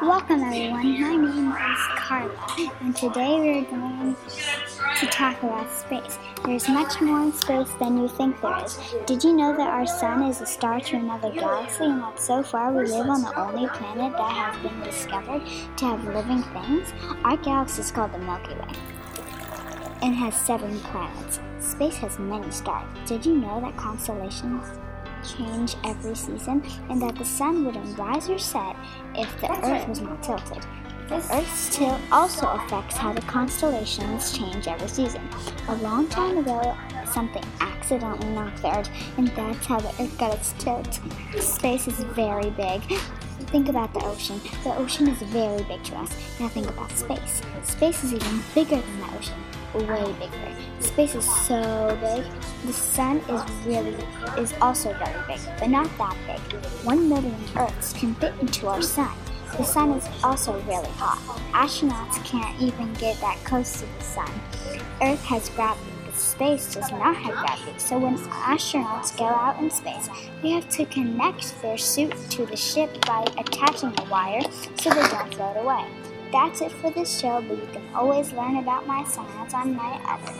Welcome everyone, my name is Carla, and today we're going to talk about space. There's much more in space than you think there is. Did you know that our sun is a star to another galaxy and that so far we live on the only planet that has been discovered to have living things? Our galaxy is called the Milky Way and has seven planets. Space has many stars. Did you know that constellations change every season and that the sun wouldn't rise or set if the That's Earth right. was not tilted? The Earth's tilt also affects how the constellations change every season. A long time ago, something accidentally knocked the Earth, and that's how the Earth got its tilt. Space is very big. Think about the ocean. The ocean is very big to us. Now think about space. Space is even bigger than the ocean way bigger. Space is so big. The sun is really is also very big, but not that big. One million Earths can fit into our sun. The sun is also really hot. Astronauts can't even get that close to the sun. Earth has gravity, but space does not have gravity. So when astronauts go out in space, they have to connect their suit to the ship by attaching a wire so they don't float away. That's it for this show, but you can always learn about my science on my other